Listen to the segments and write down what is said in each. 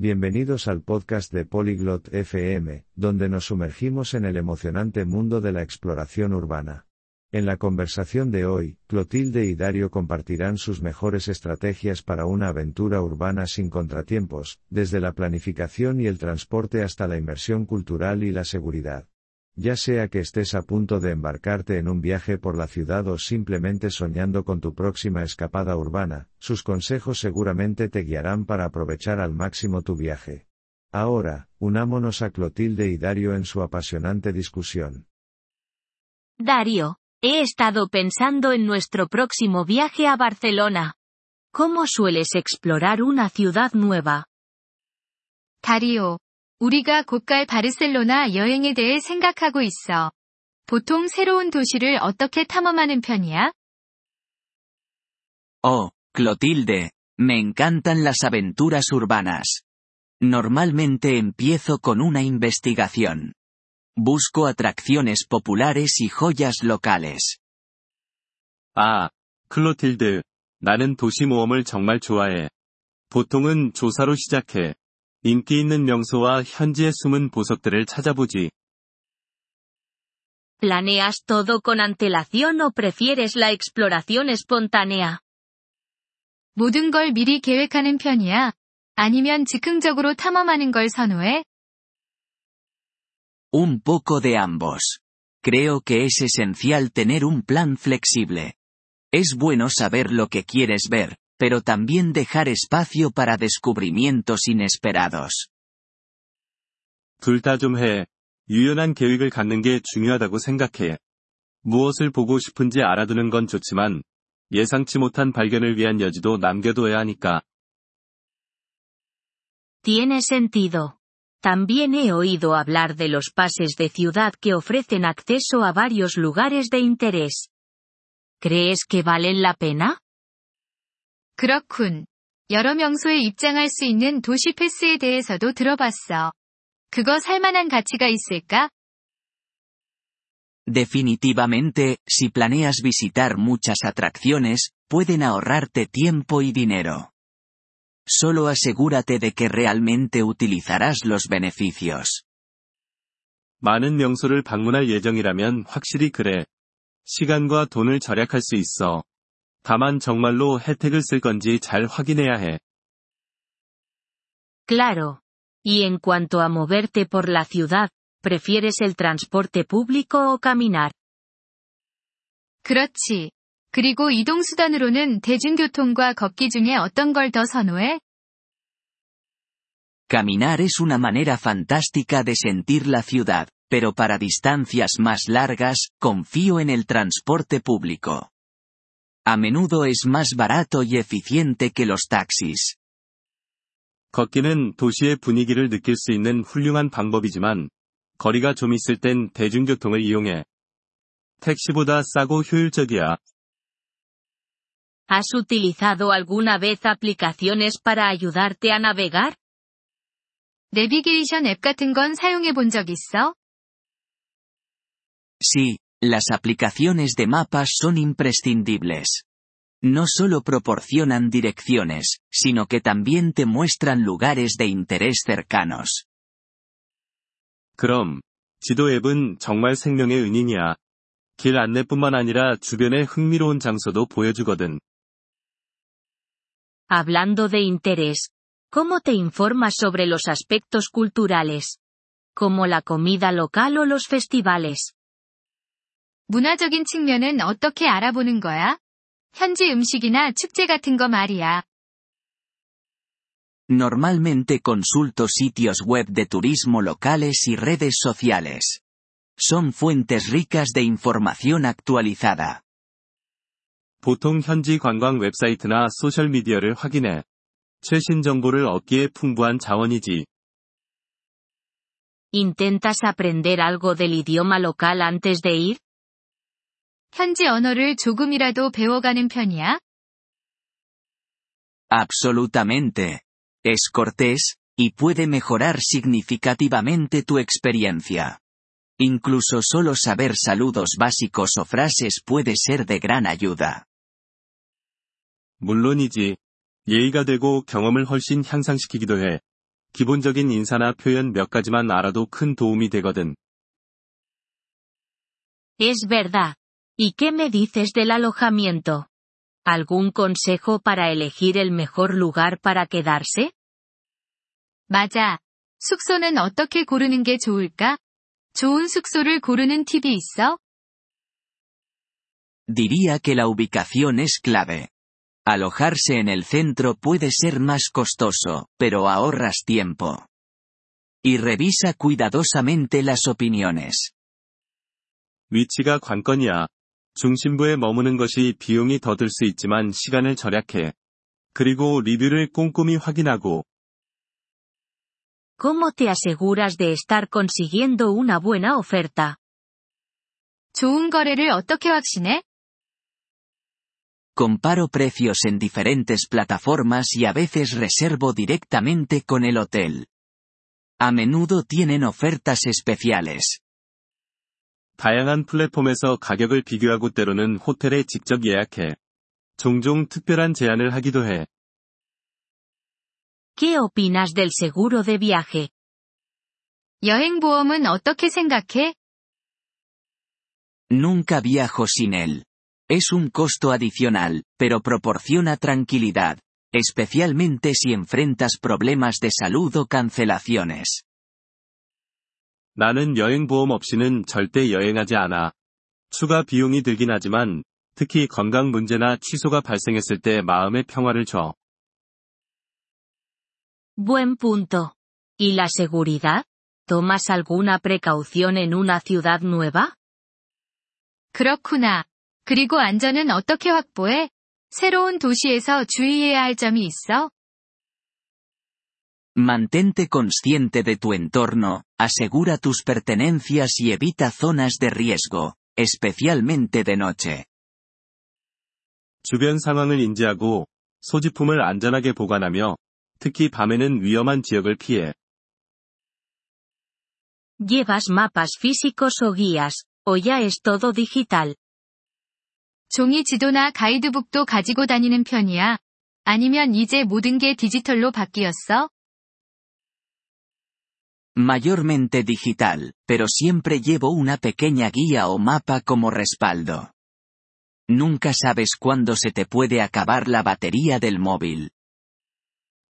Bienvenidos al podcast de Polyglot FM, donde nos sumergimos en el emocionante mundo de la exploración urbana. En la conversación de hoy, Clotilde y Dario compartirán sus mejores estrategias para una aventura urbana sin contratiempos, desde la planificación y el transporte hasta la inversión cultural y la seguridad ya sea que estés a punto de embarcarte en un viaje por la ciudad o simplemente soñando con tu próxima escapada urbana, sus consejos seguramente te guiarán para aprovechar al máximo tu viaje. Ahora, unámonos a Clotilde y Dario en su apasionante discusión. Dario, he estado pensando en nuestro próximo viaje a Barcelona. ¿Cómo sueles explorar una ciudad nueva? Dario, 우리가 곧 갈 바르셀로나 여행에 대해 생각하고 있어. 보통 새로운 도시를 어떻게 탐험하는 편이야? Oh, Clotilde, me encantan las aventuras urbanas. Normalmente empiezo con una investigación. Busco atracciones populares y joyas locales. 아, 클로틸드. 나는 도시 모험을 정말 좋아해. 보통은 조사로 시작해. 인기 있는 명소와 현지의 숨은 보석들을 찾아보지. ¿Planeas todo con antelación o prefieres la exploración espontánea? 모든 걸 미리 계획하는 편이야? 아니면 즉흥적으로 탐험하는 걸 선호해? Un poco de ambos. Creo que es esencial tener un plan flexible. Es bueno saber lo que quieres ver, pero también dejar espacio para descubrimientos inesperados. 둘 다 좀 해. 유연한 계획을 갖는 게 중요하다고 생각해. 무엇을 보고 싶은지 알아두는 건 좋지만, 예상치 못한 발견을 위한 여지도 남겨둬야 하니까. Tiene sentido. También he oído hablar de los pases de ciudad que ofrecen acceso a varios lugares de interés. ¿Crees que valen la pena? 그렇군. 여러 명소에 입장할 수 있는 도시 패스에 대해서도 들어봤어. 그거 살만한 가치가 있을까? Definitivamente, si planeas visitar muchas atracciones, pueden ahorrarte tiempo y dinero. Solo asegúrate de que realmente utilizarás los beneficios. 많은 명소를 방문할 예정이라면 확실히 그래. 시간과 돈을 절약할 수 있어. 다만 정말로 혜택을 쓸 건지 잘 확인해야 해. Claro. Y en cuanto a moverte por la ciudad, ¿prefieres el transporte público o caminar? 그렇지. 그리고 이동수단으로는 대중교통과 걷기 중에 어떤 걸 더 선호해? Caminar es una manera fantástica de sentir la ciudad, pero para distancias más largas, confío en el transporte público. A menudo es más barato y eficiente que los taxis. 걷기는 도시의 분위기를 느낄 수 있는 훌륭한 방법이지만, 거리가 좀 있을 땐 대중교통을 이용해. 택시보다 싸고 효율적이야. ¿Has utilizado alguna vez aplicaciones para ayudarte a navegar? 내비게이션 앱 같은 건 사용해 본 적 있어? Sí, las aplicaciones de mapas son imprescindibles. No solo proporcionan direcciones, sino que también te muestran lugares de interés cercanos. 그럼, 지도 앱은 정말 생명의 은인이야. 길 안내뿐만 아니라 주변의 흥미로운 장소도 보여주거든. Hablando de interés, ¿cómo te informas sobre los aspectos culturales? Como la comida local o los festivales. 문화적인 측면은 어떻게 알아보는 거야? 현지 음식이나 축제 같은 거 말이야. Normalmente consulto sitios web de turismo locales y redes sociales. Son fuentes ricas de información actualizada. 보통 현지 관광 웹사이트나 소셜미디어를 확인해. 최신 정보를 얻기에 풍부한 자원이지. ¿Intentas aprender algo del idioma local antes de ir? 현지 언어를 조금이라도 배워가는 편이야? Absolutamente. Es cortés, y puede mejorar significativamente tu experiencia. Incluso solo saber saludos básicos o frases puede ser de gran ayuda. 물론이지. 예의가 되고 경험을 훨씬 향상시키기도 해. 기본적인 인사나 표현 몇 가지만 알아도 큰 도움이 되거든. Es verdad. ¿Y qué me dices del alojamiento? ¿Algún consejo para elegir el mejor lugar para quedarse? 맞아. 숙소는 어떻게 고르는 게 좋을까? 좋은 숙소를 고르는 팁이 있어? Diría que la ubicación es clave. Alojarse en el centro puede ser más costoso, pero ahorras tiempo. Y revisa cuidadosamente las opiniones. 위치가 관건이야. 중심부에 머무는 것이 비용이 더 들 수 있지만 시간을 절약해. 그리고 리뷰를 꼼꼼히 확인하고, ¿Cómo te aseguras de estar consiguiendo una buena oferta? 좋은 거래를 어떻게 확신해? Comparo precios en diferentes plataformas y a veces reservo directamente con el hotel. A menudo tienen ofertas especiales. 다양한 플랫폼에서 가격을 비교하고 때로는 호텔에 직접 예약해. 종종 특별한 제안을 하기도 해. ¿Qué opinas del seguro de viaje? 여행보험은 어떻게 생각해? Nunca viajo sin él. Es un costo adicional, pero proporciona tranquilidad, especialmente si enfrentas problemas de salud o cancelaciones. 나는 여행보험 없이는 절대 여행하지 않아. 추가 비용이 들긴 하지만, 특히 건강 문제나 취소가 발생했을 때 마음의 평화를 줘. Buen punto. ¿Y la seguridad? ¿Tomas alguna precaución en una ciudad nueva? 그렇구나. 그리고 안전은 어떻게 확보해? 새로운 도시에서 주의해야 할 점이 있어? Mantente consciente de tu entorno, asegura tus pertenencias y evita zonas de riesgo, especialmente de noche. 주변 상황을 인지하고, 소지품을 안전하게 보관하며, 특히 밤에는 위험한 지역을 피해. ¿Llevas mapas físicos o guías, o ya es todo digital? 종이 지도나 가이드북도 가지고 다니는 편이야? 아니면 이제 모든 게 디지털로 바뀌었어? Mayormente digital, pero siempre llevo una pequeña guía o mapa como respaldo. Nunca sabes cuándo se te puede acabar la batería del móvil.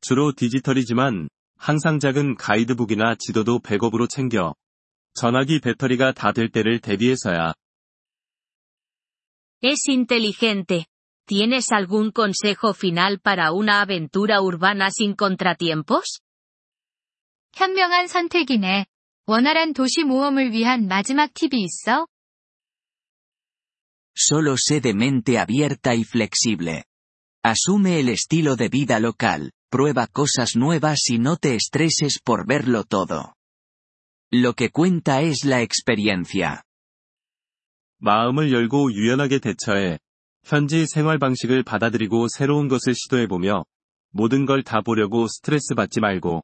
주로 디지털이지만, 항상 작은 가이드북이나 지도도 백업으로 챙겨. 전화기 배터리가 다 될 때를 대비해서야. Es inteligente. ¿Tienes algún consejo final para una aventura urbana sin contratiempos? 현명한 선택이네. 원활한 도시 모험을 위한 마지막 팁이 있어? Solo sé de mente abierta y flexible. Asume el estilo de vida local, prueba cosas nuevas y no te estreses por verlo todo. Lo que cuenta es la experiencia. 마음을 열고 유연하게 대처해. 현지 생활 방식을 받아들이고 새로운 것을 시도해보며, 모든 걸 다 보려고 스트레스 받지 말고.